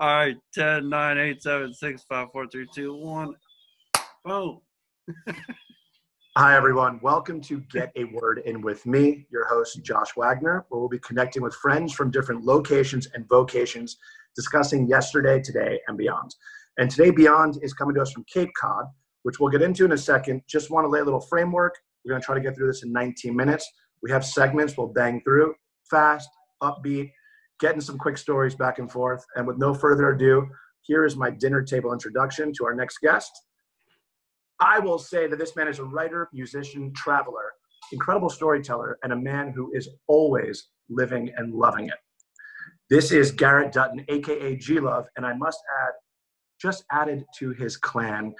All right, 10, 9, 8, 7, 6, 5, 4, 3, 2, 1. Boom. Hi, everyone. Welcome to Get a Word In with me, your host, Josh Wagner, where we'll be connecting with friends from different locations and vocations, discussing yesterday, today, and beyond. And today, beyond is coming to us from Cape Cod, which we'll get into in a second. Just want to lay a little framework. We're going to try to get through this in 19 minutes. We have segments we'll bang through fast, upbeat, getting some quick stories back and forth. And with no further ado, here is my dinner table introduction to our next guest. I will say that this man is a writer, musician, traveler, incredible storyteller, and a man who is always living and loving it. This is Garrett Dutton, aka G Love, and I must add, just added to his clan.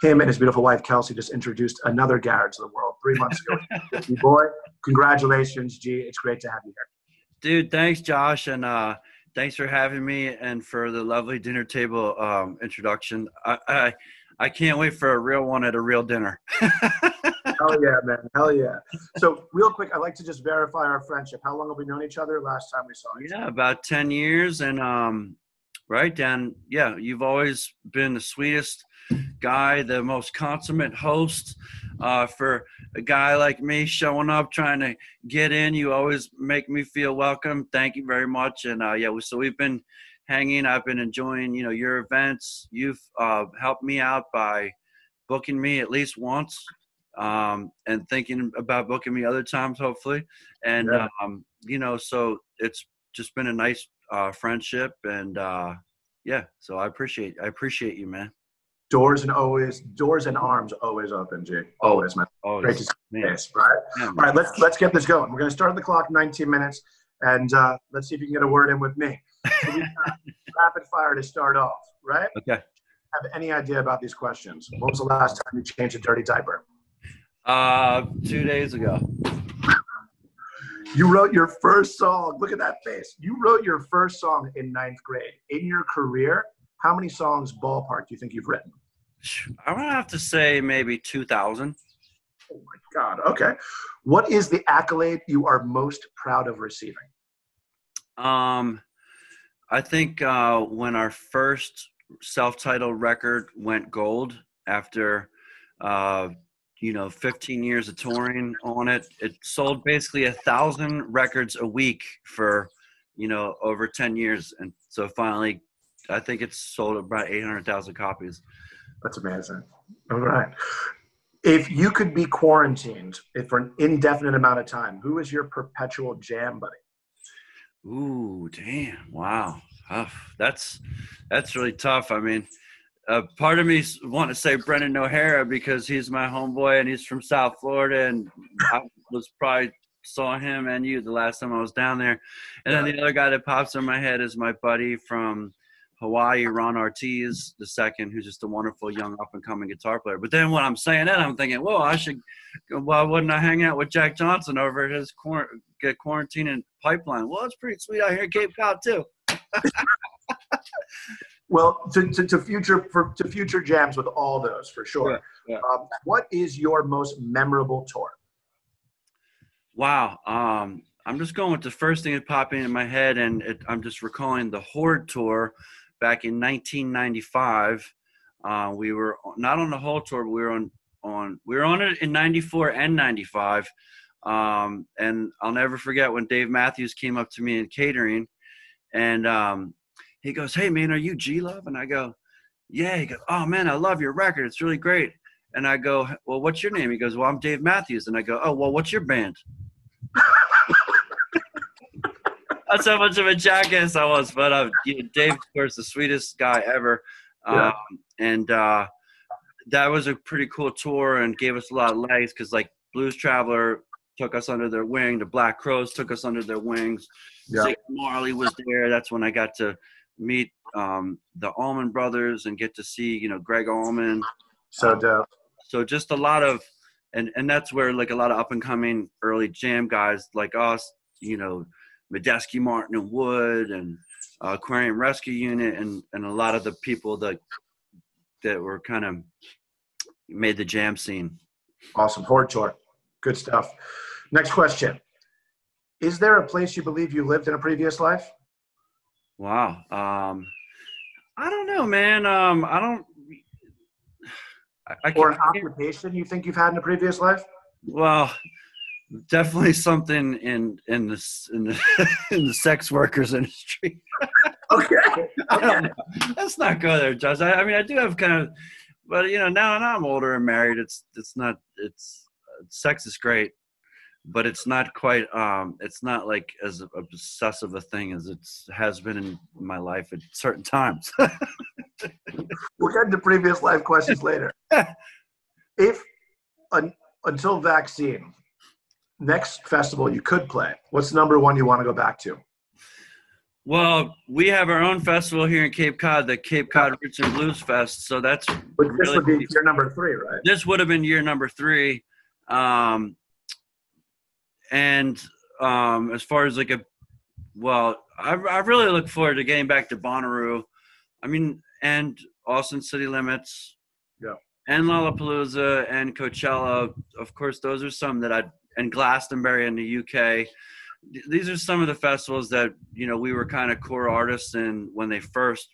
Him and his beautiful wife Kelsey just introduced another Garrett to the world three months ago. boy, congratulations, G. It's great to have you here. Dude, thanks, Josh, and uh, thanks for having me and for the lovely dinner table um, introduction. I, I I can't wait for a real one at a real dinner. Hell yeah, man. Hell yeah. So, real quick, I'd like to just verify our friendship. How long have we known each other last time we saw each other? Yeah, about 10 years. And, um, right, Dan, yeah, you've always been the sweetest guy, the most consummate host. Uh, for a guy like me showing up, trying to get in, you always make me feel welcome. Thank you very much. And, uh, yeah, so we've been hanging. I've been enjoying, you know, your events. You've uh, helped me out by booking me at least once um, and thinking about booking me other times, hopefully. And, yeah. um, you know, so it's just been a nice uh, friendship. And uh, yeah, so I appreciate, I appreciate you, man. Doors and always doors and arms always open, Jay. Always, man. Always. Great to see you. Yes, right. All right, let's let's get this going. We're gonna start the clock 19 minutes, and uh, let's see if you can get a word in with me. So rapid fire to start off, right? Okay. Have any idea about these questions? When was the last time you changed a dirty diaper? Uh, two days ago. You wrote your first song. Look at that face. You wrote your first song in ninth grade. In your career, how many songs ballpark do you think you've written? I'm gonna have to say maybe two thousand. Oh my God. Okay. What is the accolade you are most proud of receiving? Um, I think uh, when our first self-titled record went gold after uh, you know 15 years of touring on it, it sold basically a thousand records a week for you know over 10 years, and so finally, I think it's sold about 800,000 copies. That's amazing. All right. If you could be quarantined for an indefinite amount of time, who is your perpetual jam buddy? Ooh, damn! Wow, oh, that's that's really tough. I mean, uh, part of me want to say Brendan O'Hara because he's my homeboy and he's from South Florida, and I was probably saw him and you the last time I was down there. And then the other guy that pops in my head is my buddy from Hawaii, Ron Artis the second, who's just a wonderful young up and coming guitar player. But then when I'm saying that, I'm thinking, well, I should. Why wouldn't I hang out with Jack Johnson over at his get quarantine and pipeline? Well, it's pretty sweet out here in Cape Cod too. well, to, to, to, future for to future jams with all those for sure. Yeah, yeah. Um, what is your most memorable tour? Wow. Um, I'm just going with the first thing that popped in my head, and it, I'm just recalling the Horde tour back in 1995. Uh, we were not on the whole tour, but we were on on we were on it in 94 and 95. Um, and I'll never forget when Dave Matthews came up to me in catering, and um, he goes, "Hey man, are you G Love?" And I go, "Yeah." He goes, "Oh man, I love your record. It's really great." And I go, "Well, what's your name?" He goes, "Well, I'm Dave Matthews." And I go, "Oh, well, what's your band?" That's how much of a jackass I was. But uh, Dave, of course, the sweetest guy ever. Yeah. Um, and uh, that was a pretty cool tour and gave us a lot of legs because, like, Blues Traveler took us under their wing. The Black Crowes took us under their wings. Yeah. Zig Marley was there. That's when I got to meet um, the Allman Brothers and get to see, you know, Gregg Allman. So um, dope. So just a lot of, and and that's where like a lot of up and coming early jam guys like us, you know, Medeski, Martin, and Wood, and uh, Aquarium Rescue Unit, and and a lot of the people that that were kind of made the jam scene. Awesome, Horde tour, good stuff. Next question: Is there a place you believe you lived in a previous life? Wow. Um, I don't know, man. Um, I don't. I, I Or an occupation you think you've had in a previous life? Well, definitely something in in the in the in the sex workers industry. Okay. Know. Let's not go there, Josh. I, I mean, I do have kind of, but you know, now now I'm older and married. It's it's not it's sex is great, but it's not quite. Um, it's not like as obsessive a thing as it has been in my life at certain times. We'll get into previous life questions later. if un, until vaccine, next festival you could play, what's the number one you want to go back to? well, we have our own festival here in Cape Cod, the Cape Cod Roots and Blues Fest. So that's But this Really? would be your number three, right? this would have been year number three um and um as far as like a well i, I really look forward to getting back to bonnaroo i mean and austin city limits Yeah. and lollapalooza and coachella of course those are some that i and glastonbury in the uk these are some of the festivals that you know we were kind of core artists in when they first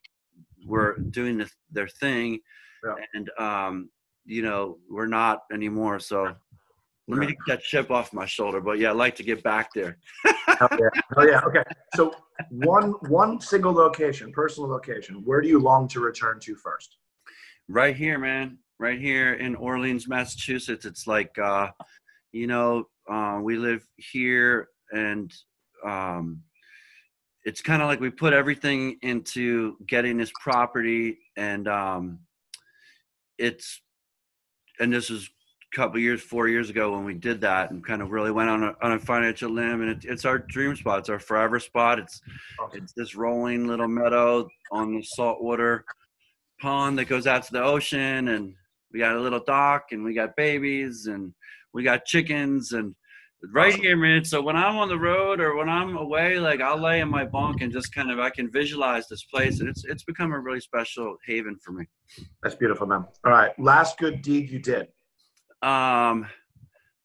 were doing the, their thing Yeah. and um you know we're not anymore so let me get that chip off my shoulder but yeah i'd like to get back there Oh yeah. Oh yeah. Okay. So one one single location, personal location. Where do you long to return to first? right here man right here in orleans massachusetts it's like uh you know uh, we live here and um it's kind of like we put everything into getting this property and um it's and this is a couple years four years ago when we did that and kind of really went on a, on a financial limb and it, it's our dream spot. It's our forever spot. It's it's this rolling little meadow on the saltwater pond that goes out to the ocean and we got a little dock and we got babies and we got chickens and right Awesome. here man so when i'm on the road or when i'm away like i'll lay in my bunk and just kind of i can visualize this place and it's it's become a really special haven for me That's beautiful, man. All right. Last good deed you did. um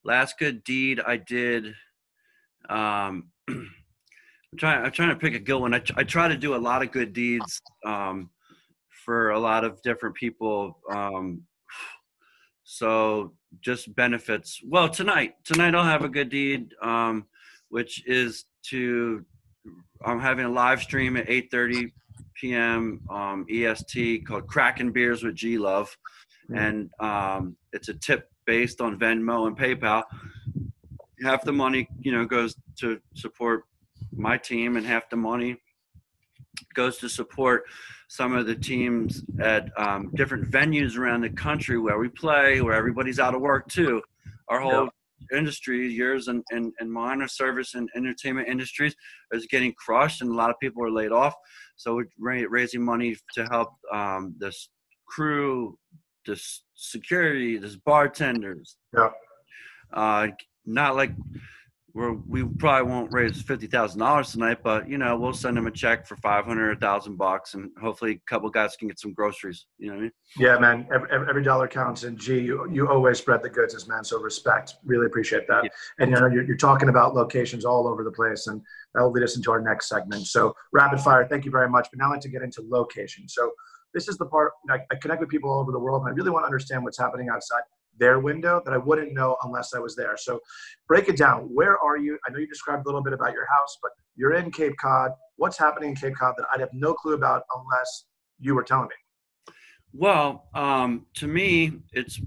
last good deed i did um i'm trying i'm trying to pick a good one I, I try to do a lot of good deeds um for a lot of different people um so just benefits. Well tonight tonight i'll have a good deed um which is to i'm having a live stream at 8 p.m um est called cracking beers with g love and um, it's a tip based on Venmo and PayPal. Half the money, you know, goes to support my team, and half the money goes to support some of the teams at um, different venues around the country where we play, where everybody's out of work too. Our whole industry, yours and, and, and mine, our service and entertainment industries, is getting crushed, and a lot of people are laid off. So we're raising money to help um, this crew, this security, this bartenders. Yeah. Uh, not like we're, we probably won't raise fifty thousand dollars tonight, but you know we'll send them a check for five hundred, a thousand bucks, and hopefully a couple guys can get some groceries. You know what I mean? Yeah, man. Every, every dollar counts. And gee, you, you always spread the goods as man. So respect. Really appreciate that. Yeah. And you know, you're, you're talking about locations all over the place, and that will lead us into our next segment. So rapid fire. Thank you very much. But now I'd like to get into location. So this is the part I, I connect with people all over the world, and I really want to understand what's happening outside their window that I wouldn't know unless I was there. So break it down. Where are you? I know you described a little bit about your house, but you're in Cape Cod. What's happening in Cape Cod that I'd have no clue about unless you were telling me? Well, um, to me, it's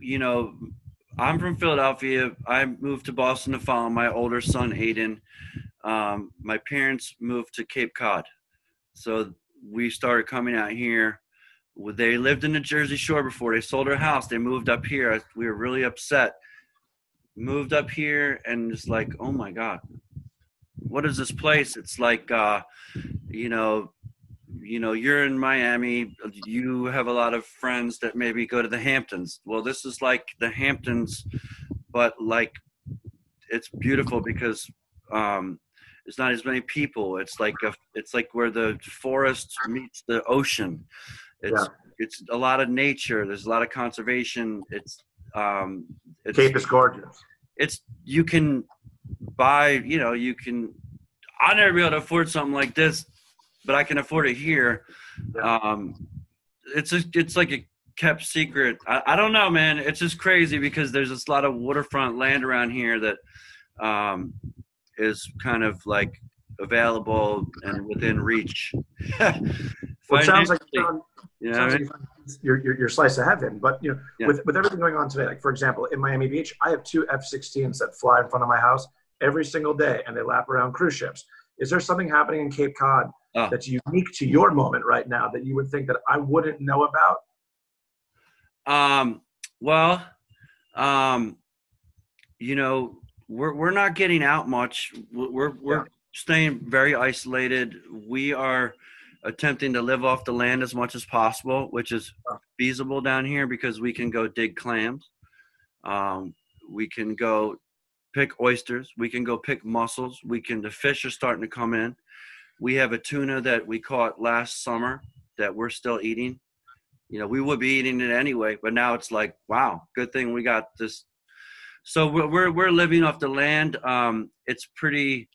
you know, I'm from Philadelphia. I moved to Boston to follow my older son Aiden. Um, my parents moved to Cape Cod, so we started coming out here. They lived in the Jersey Shore before they sold their house. They moved up here. We were really upset. Moved up here and it's like, oh my god, what is this place? It's like, uh, you know, you know you're in miami you have a lot of friends that maybe go to the hamptons well this is like the hamptons but like it's beautiful because um it's not as many people it's like a it's like where the forest meets the ocean it's Yeah. it's a lot of nature there's a lot of conservation it's um it's Cape is gorgeous. it's you can buy you know you can i'll never be able to afford something like this but I can afford it here. Yeah. Um, it's a, it's like a kept secret. I, I don't know, man. It's just crazy because there's this lot of waterfront land around here that um, is kind of like available and within reach. Well, it sounds like on- you know I mean? you're, you're, you're slice of heaven. But you know, Yeah. with with everything going on today, like for example, in Miami Beach, I have two F-16s that fly in front of my house every single day, and they lap around cruise ships. Is there something happening in Cape Cod Oh. that's unique to your moment right now that you would think that I wouldn't know about? Um, well, um, you know, we're we're not getting out much. We're we're, we're Yeah. staying very isolated. We are attempting to live off the land as much as possible, which is feasible down here because we can go dig clams. Um, we can go pick oysters. We can go pick mussels. We can. The fish are starting to come in. We have a tuna that we caught last summer that we're still eating you know we would be eating it anyway but now it's like wow good thing we got this so we're we're, we're living off the land um it's pretty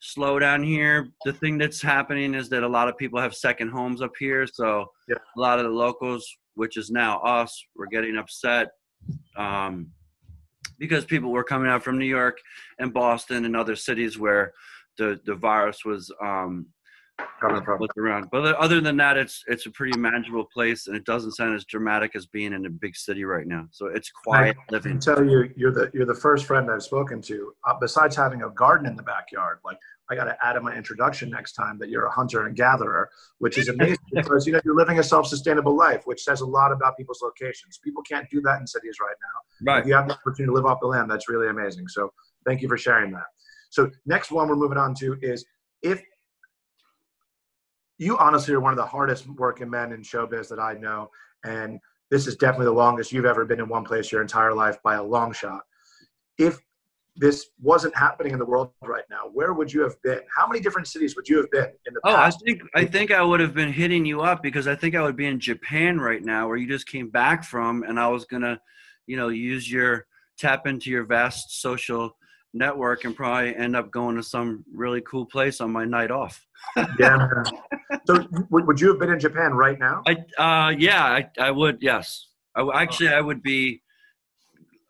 slow down here the thing that's happening is that a lot of people have second homes up here so Yeah. a lot of the locals which is now us we're getting upset um because people were coming out from new york and boston and other cities where the the virus was um Coming from look around. But other than that, it's it's a pretty manageable place, and it doesn't sound as dramatic as being in a big city right now. So it's quiet I living. can tell you, you're the you're the first friend I've spoken to. Uh, besides having a garden in the backyard, like I got to add in my introduction next time that you're a hunter and gatherer, which is amazing because you know you're living a self-sustainable life, which says a lot about people's locations. People can't do that in cities right now. Right. If you have the opportunity to live off the land, that's really amazing. So thank you for sharing that. So next one we're moving on to is if you honestly are one of the hardest working men in showbiz that I know, and this is definitely the longest you've ever been in one place your entire life by a long shot. If this wasn't happening in the world right now, where would you have been? How many different cities would you have been in the Oh, I past? think I think I would have been hitting you up because I think I would be in Japan right now, where you just came back from, and I was gonna, you know, use your tap into your vast social network and probably end up going to some really cool place on my night off. yeah. So would, you have been in Japan right now? I uh yeah, I, I would yes. I, actually I would be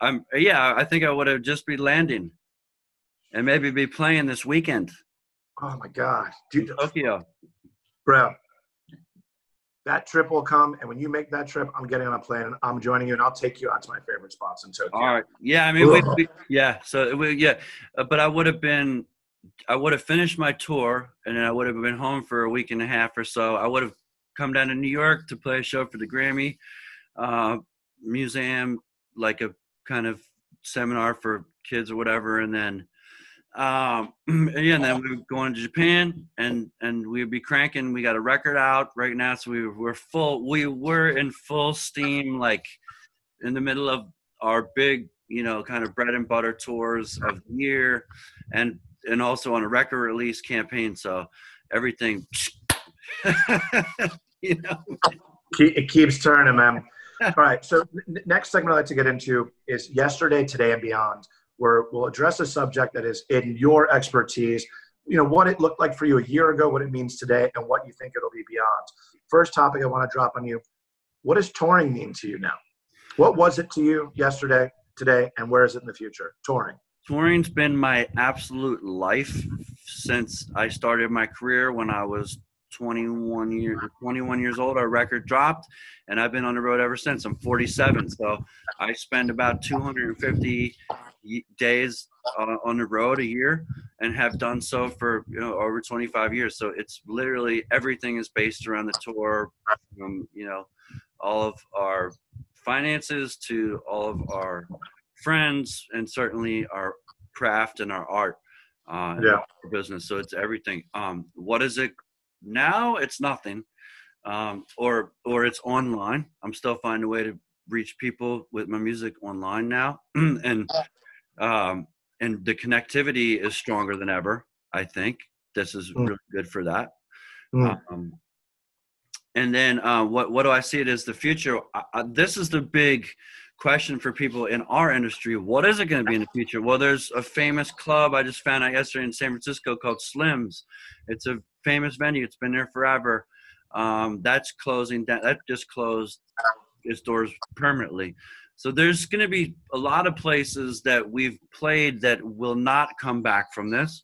I'm yeah, I think I would have just be landing and maybe be playing this weekend Oh my God, dude, Tokyo. bro. That trip will come, and when you make that trip, I'm getting on a plane and I'm joining you, and I'll take you out to my favorite spots in Tokyo. All right. Yeah, I mean we, we yeah, so we, yeah, uh, but I would have been I would have finished my tour and then I would have been home for a week and a half or so. I would have come down to New York to play a show for the Grammy uh, museum, like a kind of seminar for kids or whatever, and then um, yeah, and then we would going to Japan and and we'd be cranking. We got a record out right now, so we we're full. We were in full steam, like in the middle of our big, you know, kind of bread and butter tours of the year, and and also on a record release campaign. So everything, you know. It keeps turning, man. All right. So next segment I'd like to get into is yesterday, today, and beyond, where we'll address a subject that is in your expertise. You know what it looked like for you a year ago, what it means today, and what you think it'll be beyond. First topic I want to drop on you: What does touring mean to you now? What was it to you yesterday, today, and where is it in the future? Touring. touring's been my absolute life since I started my career when I was 21 years 21 years old. Our record dropped, and I've been on the road ever since. I'm 47, so I spend about 250 y- days uh, on the road a year, and have done so for you know over 25 years. So it's literally everything is based around the tour, from you know all of our finances to all of our friends and certainly our craft and our art uh and Yeah. our business. So it's everything. Um what is it now? It's nothing. Um or or it's online. I'm still finding a way to reach people with my music online now. And um and the connectivity is stronger than ever i think this is Mm. really good for that Mm. um, and then uh, what what do I see it as the future? This is the big question for people in our industry. What is it going to be in the future? Well, there's a famous club I just found out yesterday in San Francisco called Slims. It's a famous venue. It's been there forever. Um, that's closing down. That just closed its doors permanently. So there's going to be a lot of places that we've played that will not come back from this.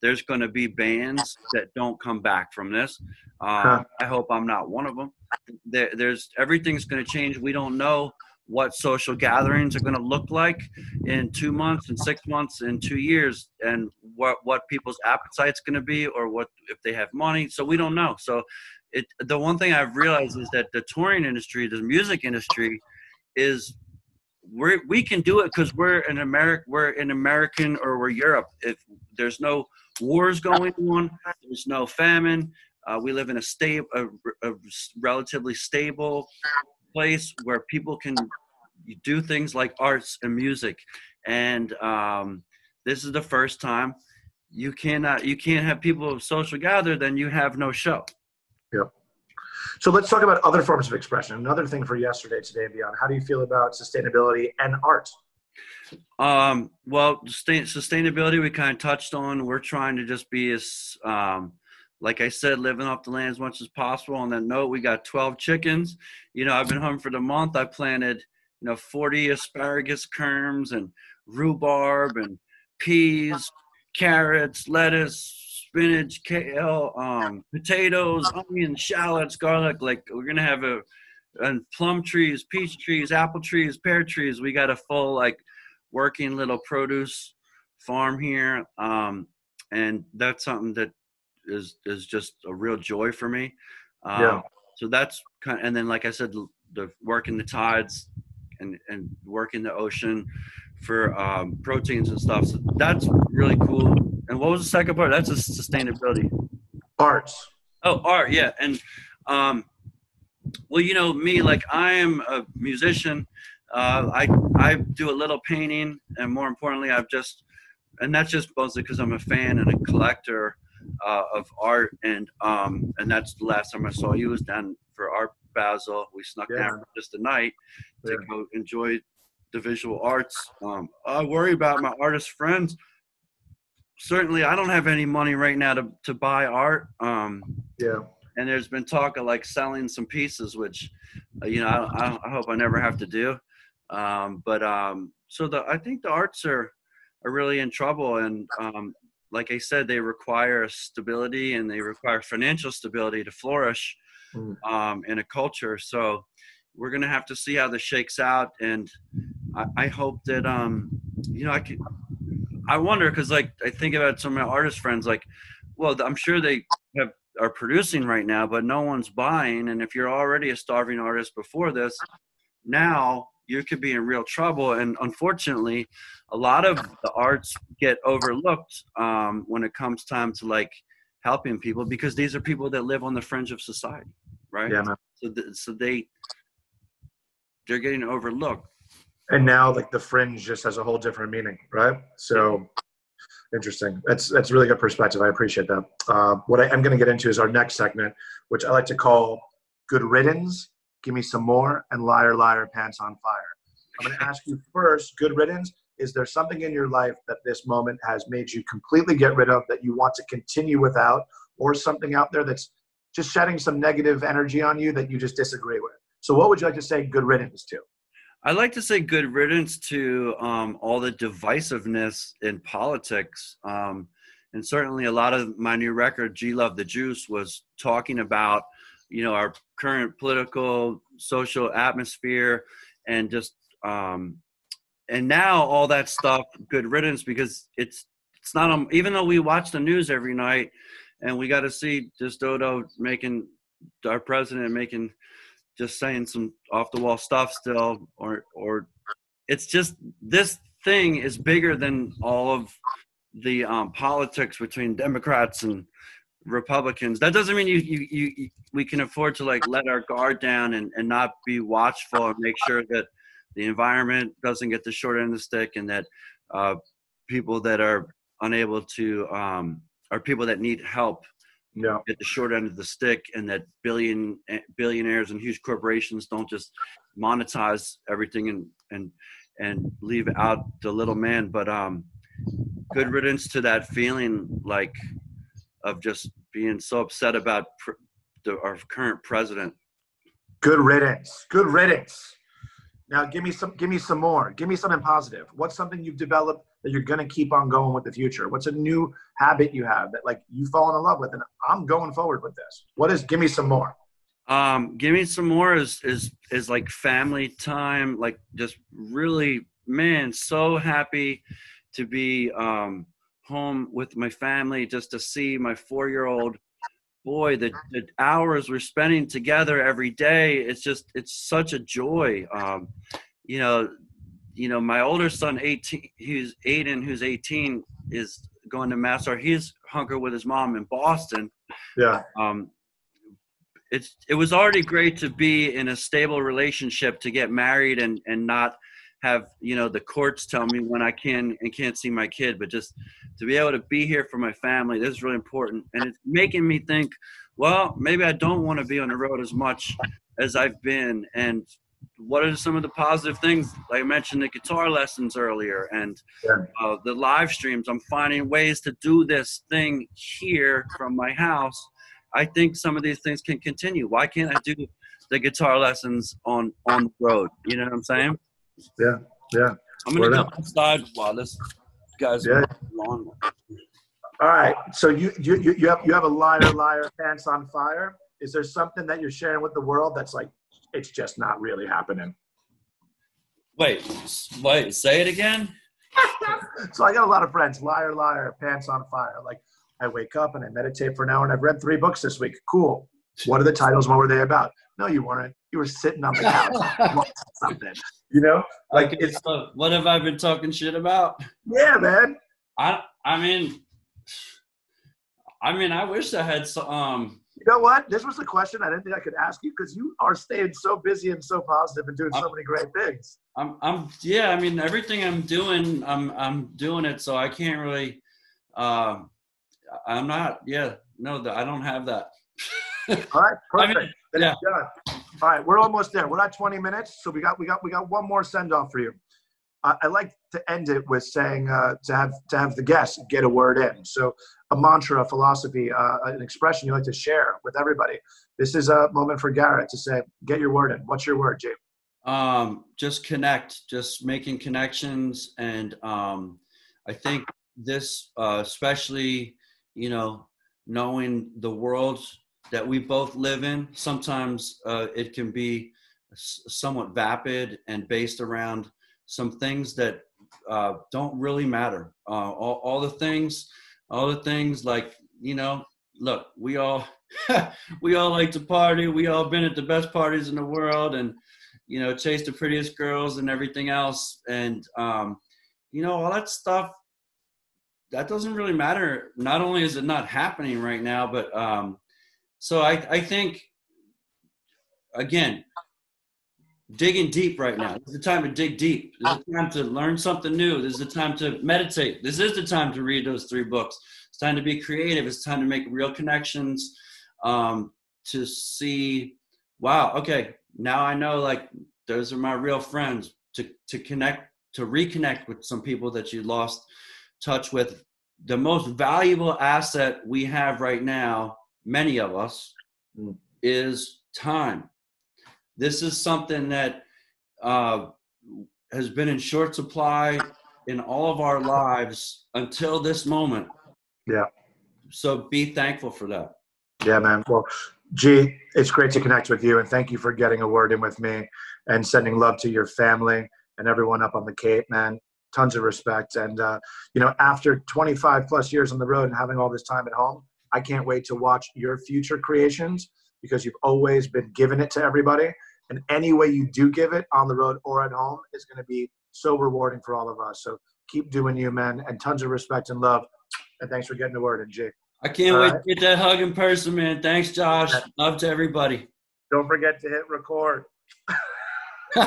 There's going to be bands that don't come back from this. Uh, huh. I hope I'm not one of them. There, there's everything's going to change. We don't know what social gatherings are going to look like in two months in six months in two years and what what people's appetite's going to be or what if they have money so we don't know so it the one thing i've realized is that the touring industry the music industry is we we can do it because we're in America we're in American or we're Europe. If there's no wars going on there's no famine uh, we live in a stable a, a relatively stable place where people can do things like arts and music. And um, this is the first time you cannot you can't have people social gather then you have no show. Yep so let's talk about other forms of expression another thing for yesterday today and beyond how do you feel about sustainability and art um, well sustainability we kind of touched on we're trying to just be as um, like I said, living off the land as much as possible. On that note, we got 12 chickens. You know, I've been home for the month. I planted, you know, 40 asparagus kerms and rhubarb and peas, carrots, lettuce, spinach, kale, um, potatoes, onions, shallots, garlic. Like we're gonna have a and plum trees, peach trees, apple trees, pear trees. We got a full like working little produce farm here. Um, and that's something that is is just a real joy for me. Um, yeah. So that's kind, of, and then like I said, the working the tides and and working the ocean for um, proteins and stuff. So that's really cool. And what was the second part? That's a sustainability. Arts. Oh, art. Yeah, and um, well, you know me, like I am a musician. Uh, I I do a little painting, and more importantly, I've just, and that's just mostly because I'm a fan and a collector uh, of art, and um, and that's the last time I saw you was down for Art Basel. We snuck yeah. down for just a night to yeah. go enjoy the visual arts. Um, I worry about my artist friends. Certainly, I don't have any money right now to to buy art. Um, yeah. And there's been talk of like selling some pieces, which, uh, you know, I, I, hope I never have to do. Um, but um, so the I think the arts are are really in trouble, and um, like I said, they require stability and they require financial stability to flourish mm. um, in a culture. So we're gonna have to see how this shakes out, and I, I hope that um, you know I can. I wonder because like I think about some of my artist friends, like, well, I'm sure they have are producing right now, but no one's buying. And if you're already a starving artist before this, now you could be in real trouble. And unfortunately, a lot of the arts get overlooked um, when it comes time to like helping people because these are people that live on the fringe of society, right? Yeah. Man. So, th- so they they're getting overlooked. And now, like the fringe just has a whole different meaning, right? So. Interesting. That's that's really good perspective. I appreciate that. Uh, what I am going to get into is our next segment, which I like to call "Good Riddance." Give me some more, and liar, liar, pants on fire. I'm going to ask you first. Good riddance is there something in your life that this moment has made you completely get rid of that you want to continue without or something out there that's just shedding some negative energy on you that you just disagree with so what would you like to say good riddance to i like to say good riddance to um, all the divisiveness in politics um, and certainly a lot of my new record g love the juice was talking about you know our current political social atmosphere and just um, and now all that stuff good riddance because it's it's not um, even though we watch the news every night and we got to see just Dodo making our president making just saying some off the wall stuff still or or it's just this thing is bigger than all of the um, politics between Democrats and Republicans. That doesn't mean you, you, you, we can afford to like let our guard down and, and not be watchful and make sure that the environment doesn't get the short end of the stick and that uh, people that are unable to um, are people that need help yeah. at the short end of the stick and that billion eh, billionaires and huge corporations don't just monetize everything and and and leave out the little man but um good riddance to that feeling like of just being so upset about pr- the, our current president. Good riddance. Good riddance. Now give me some give me some more. Give me something positive. What's something you've developed that you're gonna keep on going with the future? What's a new habit you have that like you've fallen in love with and I'm going forward with this? What is give me some more? Um, give me some more is is is like family time, like just really man, so happy to be um home with my family just to see my four year old boy the, the hours we're spending together every day it's just it's such a joy. Um, you know you know my older son 18 he's aiden who's 18 is going to master he's hunker with his mom in boston. Yeah. Um, it's it was already great to be in a stable relationship to get married and and not have you know the courts tell me when I can and can't see my kid, but just to be able to be here for my family, this is really important, and it's making me think. Well, maybe I don't want to be on the road as much as I've been, and what are some of the positive things? Like I mentioned, the guitar lessons earlier, and uh, the live streams. I'm finding ways to do this thing here from my house. I think some of these things can continue. Why can't I do the guitar lessons on on the road? You know what I'm saying? Yeah, yeah. I'm gonna go outside while this guy's yeah. long. All right. So you, you you have you have a liar liar pants on fire. Is there something that you're sharing with the world that's like it's just not really happening? Wait, wait. Say it again. so I got a lot of friends. Liar liar pants on fire. Like I wake up and I meditate for an hour and I've read three books this week. Cool. What are the titles? What were they about? No, you weren't. You were sitting on the couch something. You know, like okay, it's. So what have I been talking shit about? Yeah, man. I I mean, I mean, I wish I had some. Um, you know what? This was a question I didn't think I could ask you because you are staying so busy and so positive and doing I'm, so many great things. I'm, I'm, yeah. I mean, everything I'm doing, I'm, I'm doing it. So I can't really. Uh, I'm not. Yeah, no, I don't have that. All right, perfect. I mean, yeah. All right, we're almost there. We're at 20 minutes, so we got we got we got one more send off for you. Uh, I like to end it with saying uh, to have to have the guests get a word in. So a mantra, a philosophy, uh, an expression you like to share with everybody. This is a moment for Garrett to say, "Get your word in." What's your word, Jay? Um, just connect, just making connections, and um, I think this, uh, especially, you know, knowing the world that we both live in. Sometimes uh, it can be somewhat vapid and based around some things that uh, don't really matter. Uh, all, all the things, all the things like you know, look, we all we all like to party. We all been at the best parties in the world, and you know, chase the prettiest girls and everything else. And um, you know, all that stuff that doesn't really matter. Not only is it not happening right now, but um, so I, I think, again, digging deep right now. This is the time to dig deep. This is the time to learn something new. This is the time to meditate. This is the time to read those three books. It's time to be creative. It's time to make real connections. Um, to see, wow, okay, now I know like those are my real friends. To to connect, to reconnect with some people that you lost touch with. The most valuable asset we have right now many of us, is time. This is something that uh, has been in short supply in all of our lives until this moment. Yeah. So be thankful for that. Yeah, man. Well, G, it's great to connect with you, and thank you for getting a word in with me and sending love to your family and everyone up on the Cape, man. Tons of respect, and uh, you know, after 25 plus years on the road and having all this time at home, I can't wait to watch your future creations because you've always been giving it to everybody. And any way you do give it on the road or at home is going to be so rewarding for all of us. So keep doing you, man, and tons of respect and love. And thanks for getting the word in, Jake. I can't all wait right. to get that hug in person, man. Thanks, Josh. Love to everybody. Don't forget to hit record. all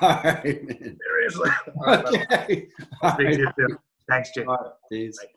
right, man. Seriously. okay. All right. Thanks, Jake. All right.